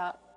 아.